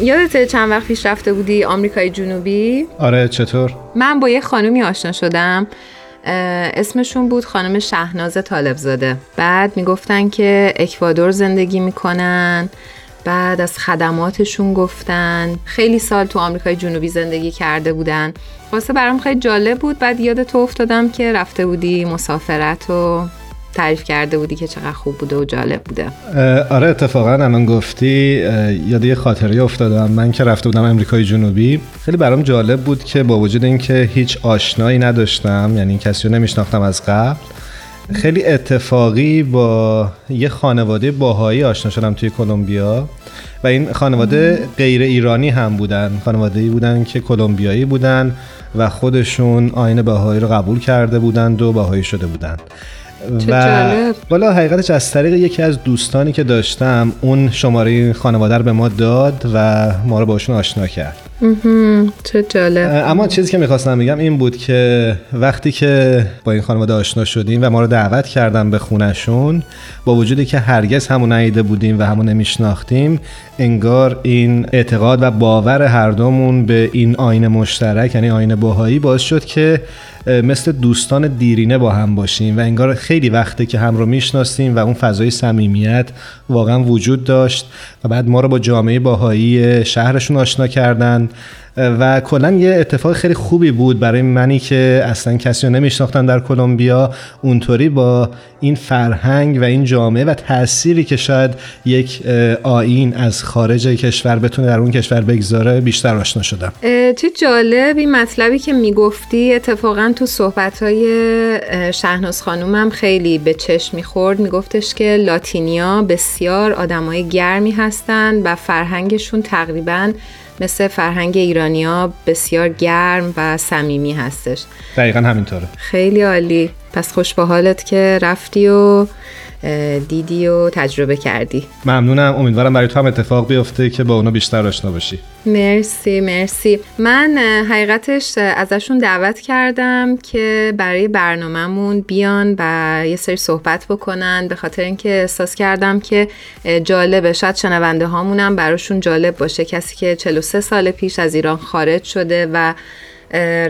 یادت چند وقت پیش رفته بودی آمریکای جنوبی؟ آره چطور؟ من با یه خانومی آشنا شدم. اسمشون بود خانم شهناز طالبزاده. بعد می‌گفتن که اکوادور زندگی می‌کنن. بعد از خدماتشون گفتن. خیلی سال تو آمریکای جنوبی زندگی کرده بودن. واسه برام خیلی جالب بود. بعد یاد تو افتادم که رفته بودی مسافرت و تعریف کرده بودی که چقدر خوب بوده و جالب بوده. آره اتفاقا الان گفتی یاد یه خاطره افتادم. من که رفته بودم امریکای جنوبی. خیلی برام جالب بود که با وجود اینکه هیچ آشنایی نداشتم یعنی کسی رو نمیشناختم از قبل خیلی اتفاقی با یه خانواده باهایی آشنا شدم توی کلمبیا. و این خانواده غیر ایرانی هم بودن. خانواده ای بودن که کلمبیایی بودن و خودشون آین باهایی رو قبول کرده بودند و باهایی شده بودند. و بالا حقیقتش از طریق یکی از دوستانی که داشتم اون شماره خانواده رو به ما داد و ما رو باشون آشنا کرد. چه جالب. اما چیزی که می‌خواستم بگم این بود که وقتی که با این خانواده آشنا شدیم و ما رو دعوت کردم به خونشون با وجودی که هرگز همون نیده بودیم و همون نمیشناختیم انگار این اعتقاد و باور هر دومون به این آین مشترک یعنی آین باهایی باعث شد که مثل دوستان دیرینه با هم باشیم و انگار خیلی وقته که هم رو می‌شناسیم و اون فضای صمیمیت واقعا وجود داشت و بعد ما رو با جامعه باهایی شهرشون آشنا کردن. و کلا یه اتفاق خیلی خوبی بود برای منی که اصلا کسی رو نمیشناختن در کلمبیا. اونطوری با این فرهنگ و این جامعه و تأثیری که شاید یک آین از خارج کشور بتونه در اون کشور بگذاره بیشتر آشنا شدم. چه جالب. این مطلبی که می‌گفتی اتفاقا تو صحبتهای شهناز خانومم خیلی به چشم می‌خورد. میگفتش که لاتینیا بسیار آدمای گرمی هستن و فرهنگشون تقریبا مثل فرهنگ ایرانیا بسیار گرم و صمیمی هستش. دقیقا همینطوره. خیلی عالی. پس خوش به حالت که رفتی و دیدی و تجربه کردی. ممنونم. امیدوارم برای تو هم اتفاق بیفته که با اونا بیشتر آشنا باشی. مرسی مرسی. من حقیقتش ازشون دعوت کردم که برای برنامهمون بیان و یه سری صحبت بکنن. به خاطر اینکه احساس کردم که جالبه. شاید شنونده هامونم براشون جالب باشه. کسی که 43 سال پیش از ایران خارج شده و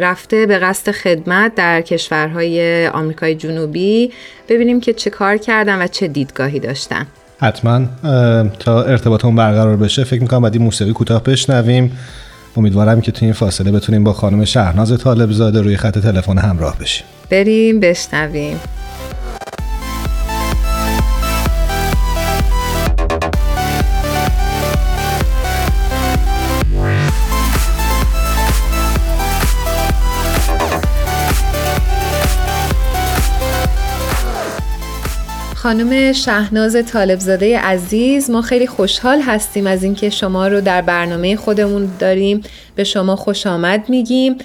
رفته به قصد خدمت در کشورهای آمریکای جنوبی. ببینیم که چه کار کردن و چه دیدگاهی داشتن. حتما تا ارتباطمون برقرار بشه فکر می‌کنم بعد این موسیقی کوتاه بشنویم. امیدوارم که تو این فاصله بتونیم با خانم شهرناز طالبزاده روی خط تلفن همراه بشیم. بریم بشنویم. خانم شهناز طالبزاده عزیز ما خیلی خوشحال هستیم از اینکه شما رو در برنامه خودمون داریم به شما خوش آمد میگیم.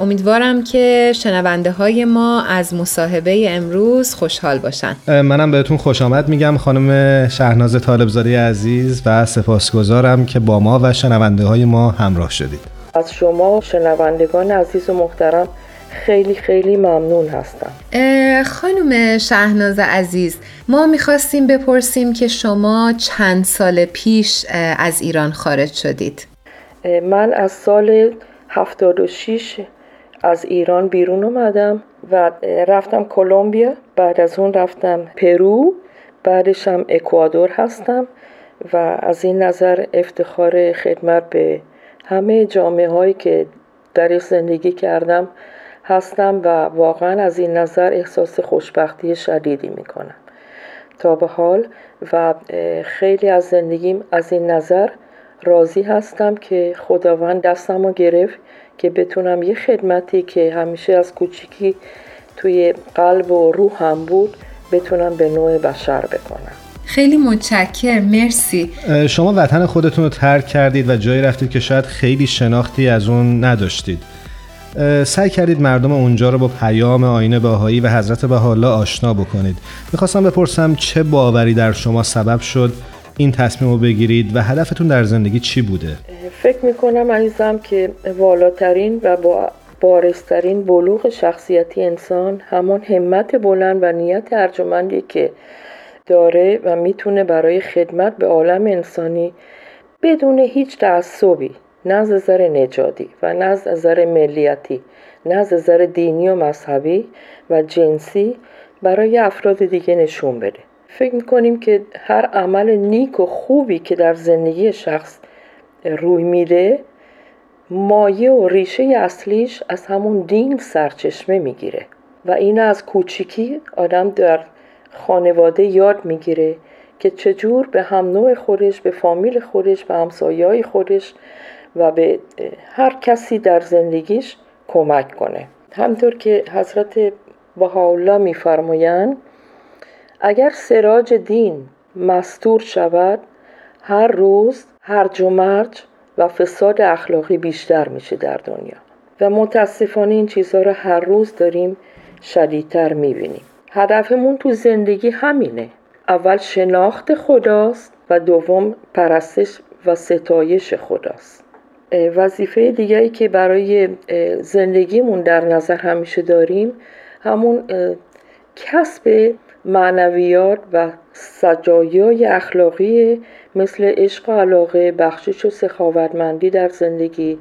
امیدوارم که شنونده های ما از مصاحبه امروز خوشحال باشن. منم بهتون خوش آمد میگم خانم شهناز طالبزاده عزیز و سپاسگزارم که با ما و شنونده های ما همراه شدید. از شما شنوندگان عزیز و محترم خیلی خیلی ممنون هستم. خانم شهناز عزیز ما می‌خواستیم بپرسیم که شما چند سال پیش از ایران خارج شدید؟ من از سال 76 از ایران بیرون اومدم و رفتم کلمبیا بعد از اون رفتم پرو بعدش هم اکوادور هستم و از این نظر افتخار خدمت به همه جامعه هایی که در زندگی کردم هستم و واقعا از این نظر احساس خوشبختی شدیدی می‌کنم. تا به حال و خیلی از زندگیم از این نظر راضی هستم که خداوند دستم رو گرفت که بتونم یه خدمتی که همیشه از کوچیکی توی قلب و روح هم بود بتونم به نوع بشر بکنم. خیلی متشکر مرسی. شما وطن خودتون رو ترک کردید و جایی رفتید که شاید خیلی شناختی از اون نداشتید. سعی کردید مردم اونجا رو با پیام آینه باهایی و حضرت بهاءالله آشنا بکنید می‌خواستم بپرسم چه باوری در شما سبب شد این تصمیم رو بگیرید و هدفتون در زندگی چی بوده؟ فکر می‌کنم عزیزم که والاترین و با بارسترین بلوغ شخصیتی انسان همان همت بلند و نیت ارجمندی که داره و می‌تونه برای خدمت به عالم انسانی بدون هیچ تعصبی نه از نظر نجادی و نه از نظر ملیتی نه از نظر دینی و مذهبی و جنسی برای افراد دیگه نشون بده. فکر می‌کنیم که هر عمل نیک و خوبی که در زندگی شخص روی میده مایه و ریشه اصلیش از همون دین سرچشمه می‌گیره و این از کوچیکی آدم در خانواده یاد می‌گیره که چجور به هم نوع خودش به فامیل خودش به همسایه خودش و به هر کسی در زندگیش کمک کنه. همطور که حضرت بهاءالله میفرمایند اگر سراج دین مستور شود هر روز هر جمرج و فساد اخلاقی بیشتر میشه در دنیا. و متاسفانه این چیزها رو هر روز داریم شدیدتر می‌بینیم. هدفمون تو زندگی همینه. اول شناخت خداست و دوم پرستش و ستایش خداست. وظیفه دیگری که برای زندگیمون در نظر همیشه داریم همون کسب معنویات و سجایای اخلاقی مثل عشق و علاقه بخشش و سخاوتمندی در زندگی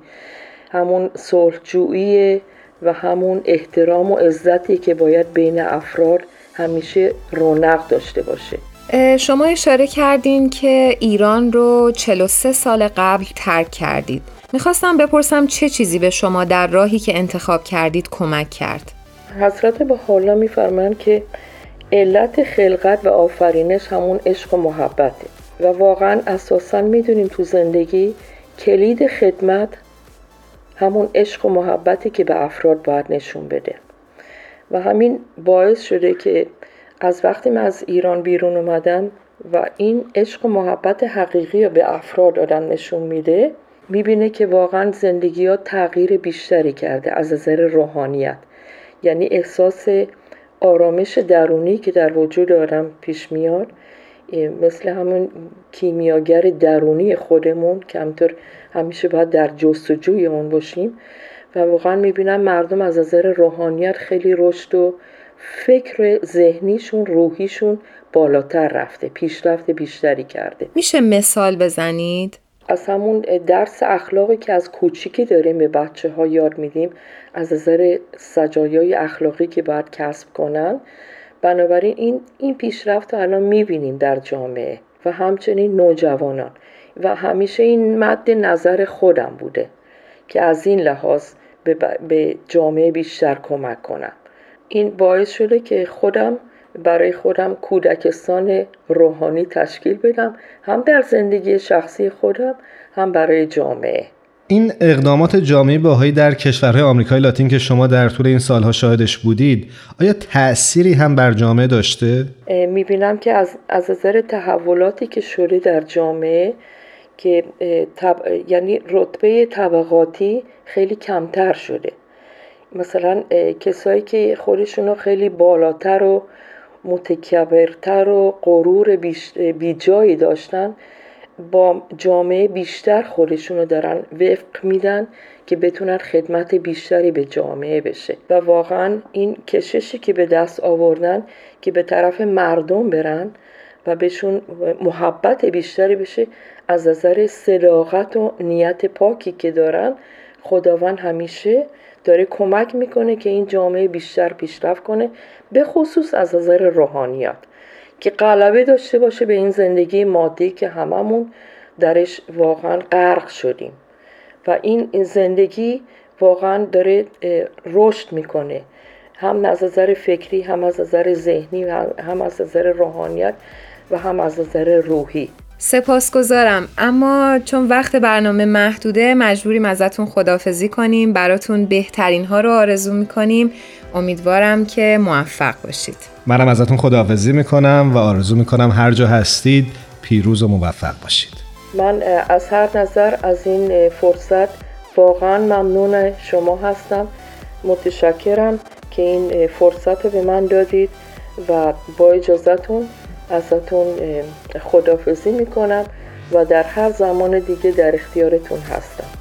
همون صلحجویی و همون احترام و عزتی که باید بین افراد همیشه رونق داشته باشه. شما اشاره کردین که ایران رو 43 سال قبل ترک کردید. می‌خواستم بپرسم چه چیزی به شما در راهی که انتخاب کردید کمک کرد؟ حضرت با حالا میفرمایند که علت خلقت و آفرینش همون عشق و محبته و واقعا اساسا می‌دونیم تو زندگی کلید خدمت همون عشق و محبتی که به افراد باید نشون بده. و همین باعث شده که از وقتی من از ایران بیرون اومدم و این عشق و محبت حقیقی رو به افراد آدم نشون میده می‌بینه که واقعا زندگی ها تغییر بیشتری کرده از نظر روحانیت. یعنی احساس آرامش درونی که در وجود آدم پیش میاد مثل همون کیمیاگر درونی خودمون که همطور همیشه باید در جستجوی اون باشیم. و واقعا می‌بینم مردم از نظر روحانیت خیلی رشد و فکر ذهنیشون روحیشون بالاتر رفته پیشرفت بیشتری کرده. میشه مثال بزنید؟ از همون درس اخلاقی که از کوچیکی داریم به بچه ها یاد میدیم از نظر سجایای اخلاقی که باید کسب کنن. بنابراین این, این پیشرفت رو الان می‌بینیم در جامعه و همچنین نوجوانان. و همیشه این مد نظر خودم بوده که از این لحاظ به, به جامعه بیشتر کمک کنم. این باعث شده که خودم برای خودم کودکستان روحانی تشکیل بدم هم در زندگی شخصی خودم هم برای جامعه این اقدامات جامعه باهایی در کشورهای آمریکای لاتین که شما در طول این سالها شاهدش بودید آیا تأثیری هم بر جامعه داشته؟ می‌بینم که از, از نظر تحولاتی که شده در جامعه که یعنی رتبه طبقاتی خیلی کمتر شده مثلا کسایی که خودشون خیلی بالاتر و متکبرتر و غرور بیجایی داشتن با جامعه بیشتر خودشونو دارن وفق میدن که بتونن خدمت بیشتری به جامعه بشه. و واقعا این کششی که به دست آوردن که به طرف مردم برن و بهشون محبت بیشتری بشه از نظر صداقت و نیت پاکی که دارن خداوند همیشه داره کمک می‌کنه که این جامعه بیشتر پیشرفت کنه به خصوص از نظر روحانیت که غلبه داشته باشه به این زندگی مادی که هممون درش واقعا غرق شدیم. و این زندگی واقعا داره رشد می‌کنه. هم از نظر فکری هم از نظر ذهنی هم از نظر روحانیت و هم از نظر روحی. سپاسگزارم. اما چون وقت برنامه محدوده مجبوریم ازتون خدافزی کنیم براتون بهترین ها رو آرزو می‌کنیم. امیدوارم که موفق باشید. منم ازتون خداحافظی می‌کنم و آرزو می‌کنم هر جا هستید پیروز و موفق باشید. من از هر نظر از این فرصت واقعا ممنون شما هستم. متشکرم که این فرصت به من دادید و با اجازتون ازتون خدافزی می‌کنم و در هر زمان دیگه در اختیارتون هستم.